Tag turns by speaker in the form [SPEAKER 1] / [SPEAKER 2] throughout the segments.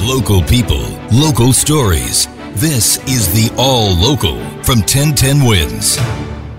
[SPEAKER 1] Local people, local stories. This is the All Local from 1010 Wins.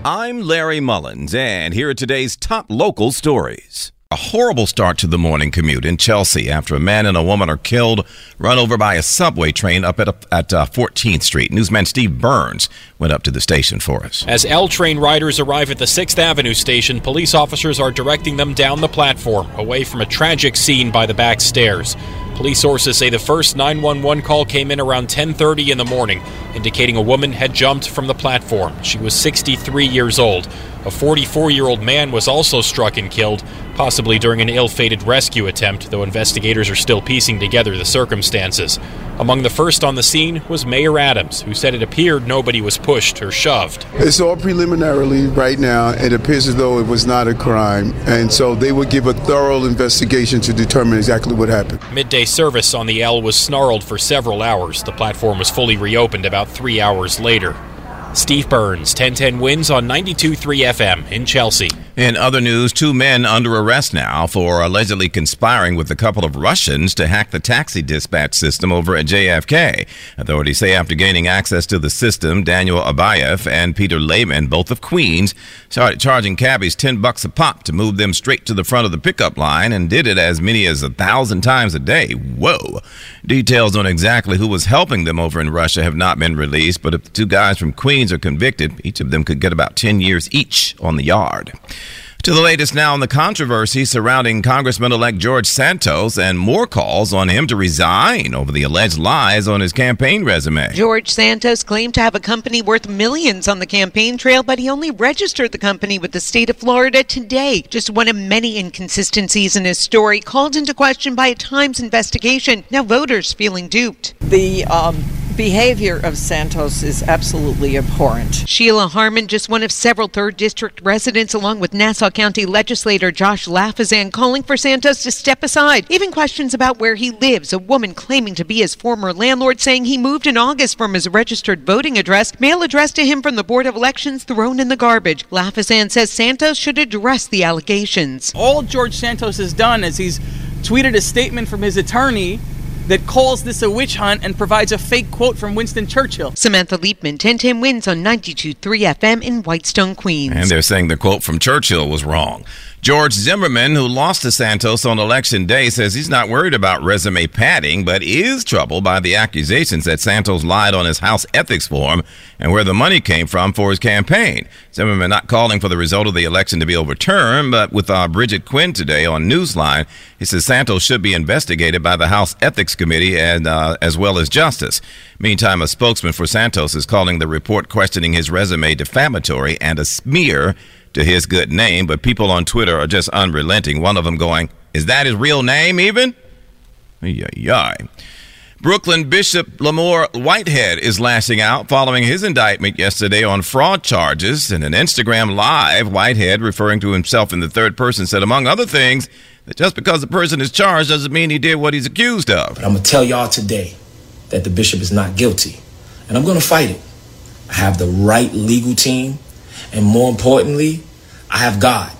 [SPEAKER 2] I'm Larry Mullins, and here are today's top local stories. A horrible start to the morning commute in Chelsea after a man and a woman are killed, run over by a subway train up at, a, at uh, 14th Street. Newsman Steve Burns went up to the station for us.
[SPEAKER 3] As L train riders arrive at the 6th Avenue station, police officers are directing them down the platform, away from a tragic scene by the back stairs. Police sources say the first 911 call came in around 10:30 in the morning, indicating a woman had jumped from the platform. She was 63 years old. A 44-year-old man was also struck and killed, possibly during an ill-fated rescue attempt, though investigators are still piecing together the circumstances. Among the first on the scene was Mayor Adams, who said it appeared nobody was pushed or shoved.
[SPEAKER 4] It's all preliminarily right now. It appears as though it was not a crime, and so they would give a thorough investigation to determine exactly what happened.
[SPEAKER 3] Midday service on the L was snarled for several hours. The platform was fully reopened about three hours later. Steve Burns, 1010 wins on 92.3 FM in Chelsea.
[SPEAKER 2] In other news, two men under arrest now for allegedly conspiring with a couple of Russians to hack the taxi dispatch system over at JFK. Authorities say after gaining access to the system, Daniel Abayev and Peter Leyman, both of Queens, started charging cabbies 10 bucks a pop to move them straight to the front of the pickup line and did it as many as a thousand times a day. Whoa. Details on exactly who was helping them over in Russia have not been released, but if the two guys from Queens are convicted, each of them could get about 10 years each on the yard. To the latest now on the controversy surrounding Congressman elect George Santos and more calls on him to resign over the alleged lies on his campaign resume.
[SPEAKER 5] George Santos claimed to have a company worth millions on the campaign trail, but he only registered the company with the state of Florida today. Just one of many inconsistencies in his story called into question by a Times investigation. Now voters feeling duped.
[SPEAKER 6] The um, behavior of Santos is absolutely abhorrent.
[SPEAKER 5] Sheila Harmon, just one of several third district residents, along with Nassau County legislator Josh Lafazan, calling for Santos to step aside. Even questions about where he lives. A woman claiming to be his former landlord saying he moved in August from his registered voting address. Mail addressed to him from the Board of Elections thrown in the garbage. Lafazan says Santos should address the allegations.
[SPEAKER 7] All George Santos has done is he's tweeted a statement from his attorney that calls this a witch hunt and provides a fake quote from Winston Churchill.
[SPEAKER 5] Samantha Liebman, 1010 wins on 92.3 FM in Whitestone, Queens.
[SPEAKER 2] And they're saying the quote from Churchill was wrong. George Zimmerman, who lost to Santos on election day, says he's not worried about resume padding, but is troubled by the accusations that Santos lied on his House ethics form and where the money came from for his campaign. Zimmerman not calling for the result of the election to be overturned, but with uh, Bridget Quinn today on Newsline, he says Santos should be investigated by the House Ethics Committee and uh, as well as Justice. Meantime, a spokesman for Santos is calling the report questioning his resume defamatory and a smear to his good name, but people on Twitter are just unrelenting. One of them going, Is that his real name even? Yay, yay. Brooklyn Bishop Lamor Whitehead is lashing out following his indictment yesterday on fraud charges. In an Instagram live, Whitehead, referring to himself in the third person, said, among other things, that just because the person is charged doesn't mean he did what he's accused of.
[SPEAKER 8] But I'm going to tell y'all today that the bishop is not guilty. And I'm going to fight it. I have the right legal team. And more importantly, I have God.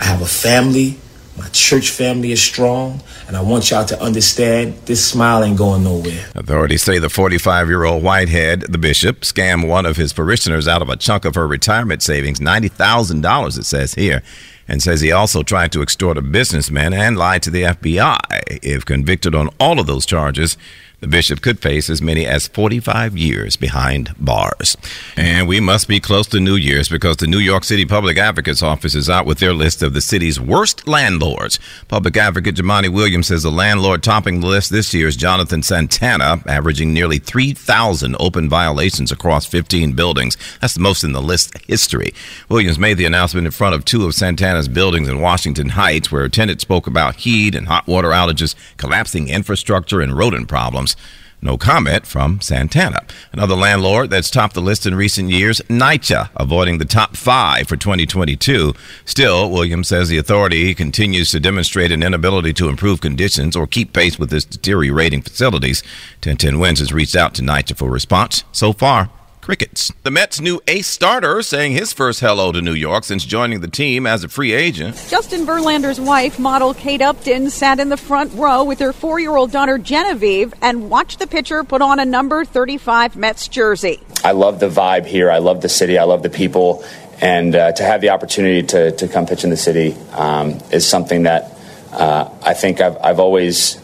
[SPEAKER 8] I have a family. My church family is strong. And I want y'all to understand this smile ain't going nowhere.
[SPEAKER 2] Authorities say the 45 year old Whitehead, the bishop, scammed one of his parishioners out of a chunk of her retirement savings, $90,000, it says here, and says he also tried to extort a businessman and lied to the FBI. If convicted on all of those charges, the bishop could face as many as 45 years behind bars. And we must be close to New Year's because the New York City Public Advocate's Office is out with their list of the city's worst landlords. Public Advocate Jumaane Williams says the landlord topping the list this year is Jonathan Santana, averaging nearly 3,000 open violations across 15 buildings. That's the most in the list history. Williams made the announcement in front of two of Santana's Santana's buildings in Washington Heights, where tenants spoke about heat and hot water outages, collapsing infrastructure, and rodent problems. No comment from Santana. Another landlord that's topped the list in recent years, NYCHA, avoiding the top five for 2022. Still, Williams says the authority continues to demonstrate an inability to improve conditions or keep pace with its deteriorating facilities. 1010 Wins has reached out to NYCHA for response. So far, crickets. The Mets' new ace starter saying his first hello to New York since joining the team as a free agent.
[SPEAKER 9] Justin Verlander's wife, model Kate Upton, sat in the front row with her four year old daughter Genevieve and watched the pitcher put on a number 35 Mets jersey.
[SPEAKER 10] I love the vibe here. I love the city. I love the people. And uh, to have the opportunity to, to come pitch in the city um, is something that uh, I think I've, I've always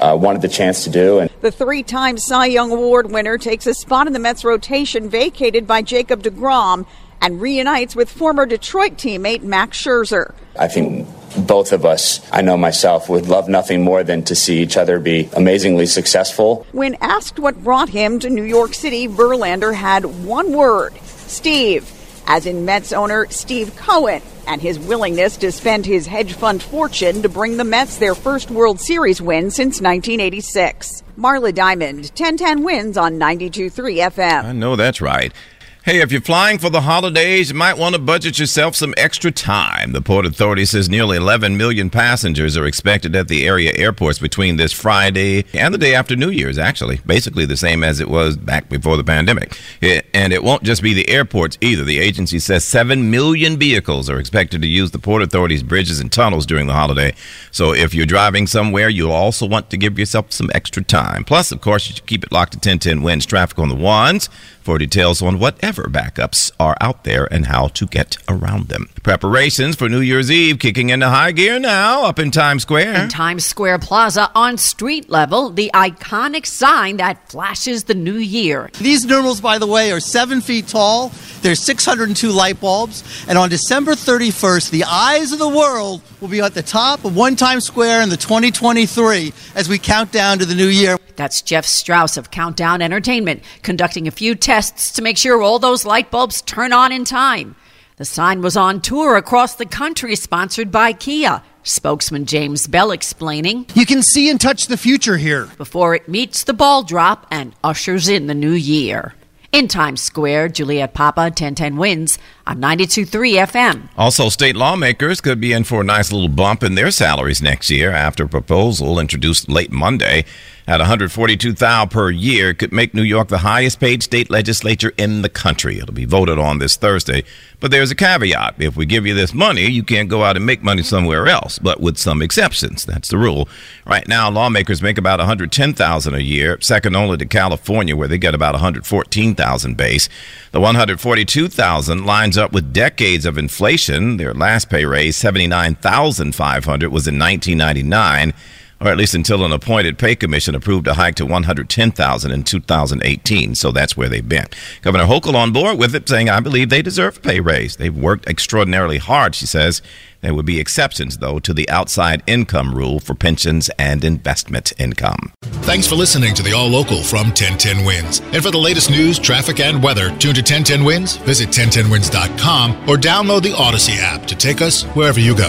[SPEAKER 10] uh, wanted the chance to do. And
[SPEAKER 9] the three-time Cy Young Award winner takes a spot in the Mets rotation vacated by Jacob DeGrom and reunites with former Detroit teammate Max Scherzer.
[SPEAKER 10] I think both of us, I know myself, would love nothing more than to see each other be amazingly successful.
[SPEAKER 9] When asked what brought him to New York City, Verlander had one word Steve, as in Mets owner Steve Cohen and his willingness to spend his hedge fund fortune to bring the Mets their first World Series win since 1986. Marla Diamond, 1010 wins on 92.3 FM.
[SPEAKER 2] I know that's right. Hey, if you're flying for the holidays, you might want to budget yourself some extra time. The Port Authority says nearly 11 million passengers are expected at the area airports between this Friday and the day after New Year's, actually. Basically the same as it was back before the pandemic. It, and it won't just be the airports either. The agency says 7 million vehicles are expected to use the Port Authority's bridges and tunnels during the holiday. So if you're driving somewhere, you'll also want to give yourself some extra time. Plus, of course, you should keep it locked to 1010 Wins traffic on the ones for details on whatever backups are out there and how to get around them. Preparations for New Year's Eve kicking into high gear now up in Times Square.
[SPEAKER 11] In Times Square Plaza on street level, the iconic sign that flashes the new year.
[SPEAKER 12] These numerals, by the way, are seven feet tall. There's 602 light bulbs. And on December 31st, the eyes of the world will be at the top of One Times Square in the 2023 as we count down to the new year.
[SPEAKER 11] That's Jeff Strauss of Countdown Entertainment conducting a few tests to make sure all those light bulbs turn on in time. The sign was on tour across the country, sponsored by Kia. Spokesman James Bell explaining
[SPEAKER 13] You can see and touch the future here.
[SPEAKER 11] Before it meets the ball drop and ushers in the new year. In Times Square, Juliet Papa, 1010 wins on 92.3 FM.
[SPEAKER 2] Also, state lawmakers could be in for a nice little bump in their salaries next year after a proposal introduced late Monday at 142,000 per year could make New York the highest paid state legislature in the country. It'll be voted on this Thursday. But there's a caveat. If we give you this money, you can't go out and make money somewhere else, but with some exceptions. That's the rule. Right now, lawmakers make about 110,000 a year, second only to California where they get about 114,000 base. The 142,000 lines up with decades of inflation. Their last pay raise, 79,500 was in 1999 or at least until an appointed pay commission approved a hike to 110,000 in 2018. So that's where they've been. Governor Hochul on board with it, saying, "I believe they deserve a pay raise. They've worked extraordinarily hard." She says. There would be exceptions, though, to the outside income rule for pensions and investment income.
[SPEAKER 14] Thanks for listening to the All Local from 1010 Wins. And for the latest news, traffic, and weather, tune to 1010 Wins, visit 1010wins.com, or download the Audacy app to take us wherever you go.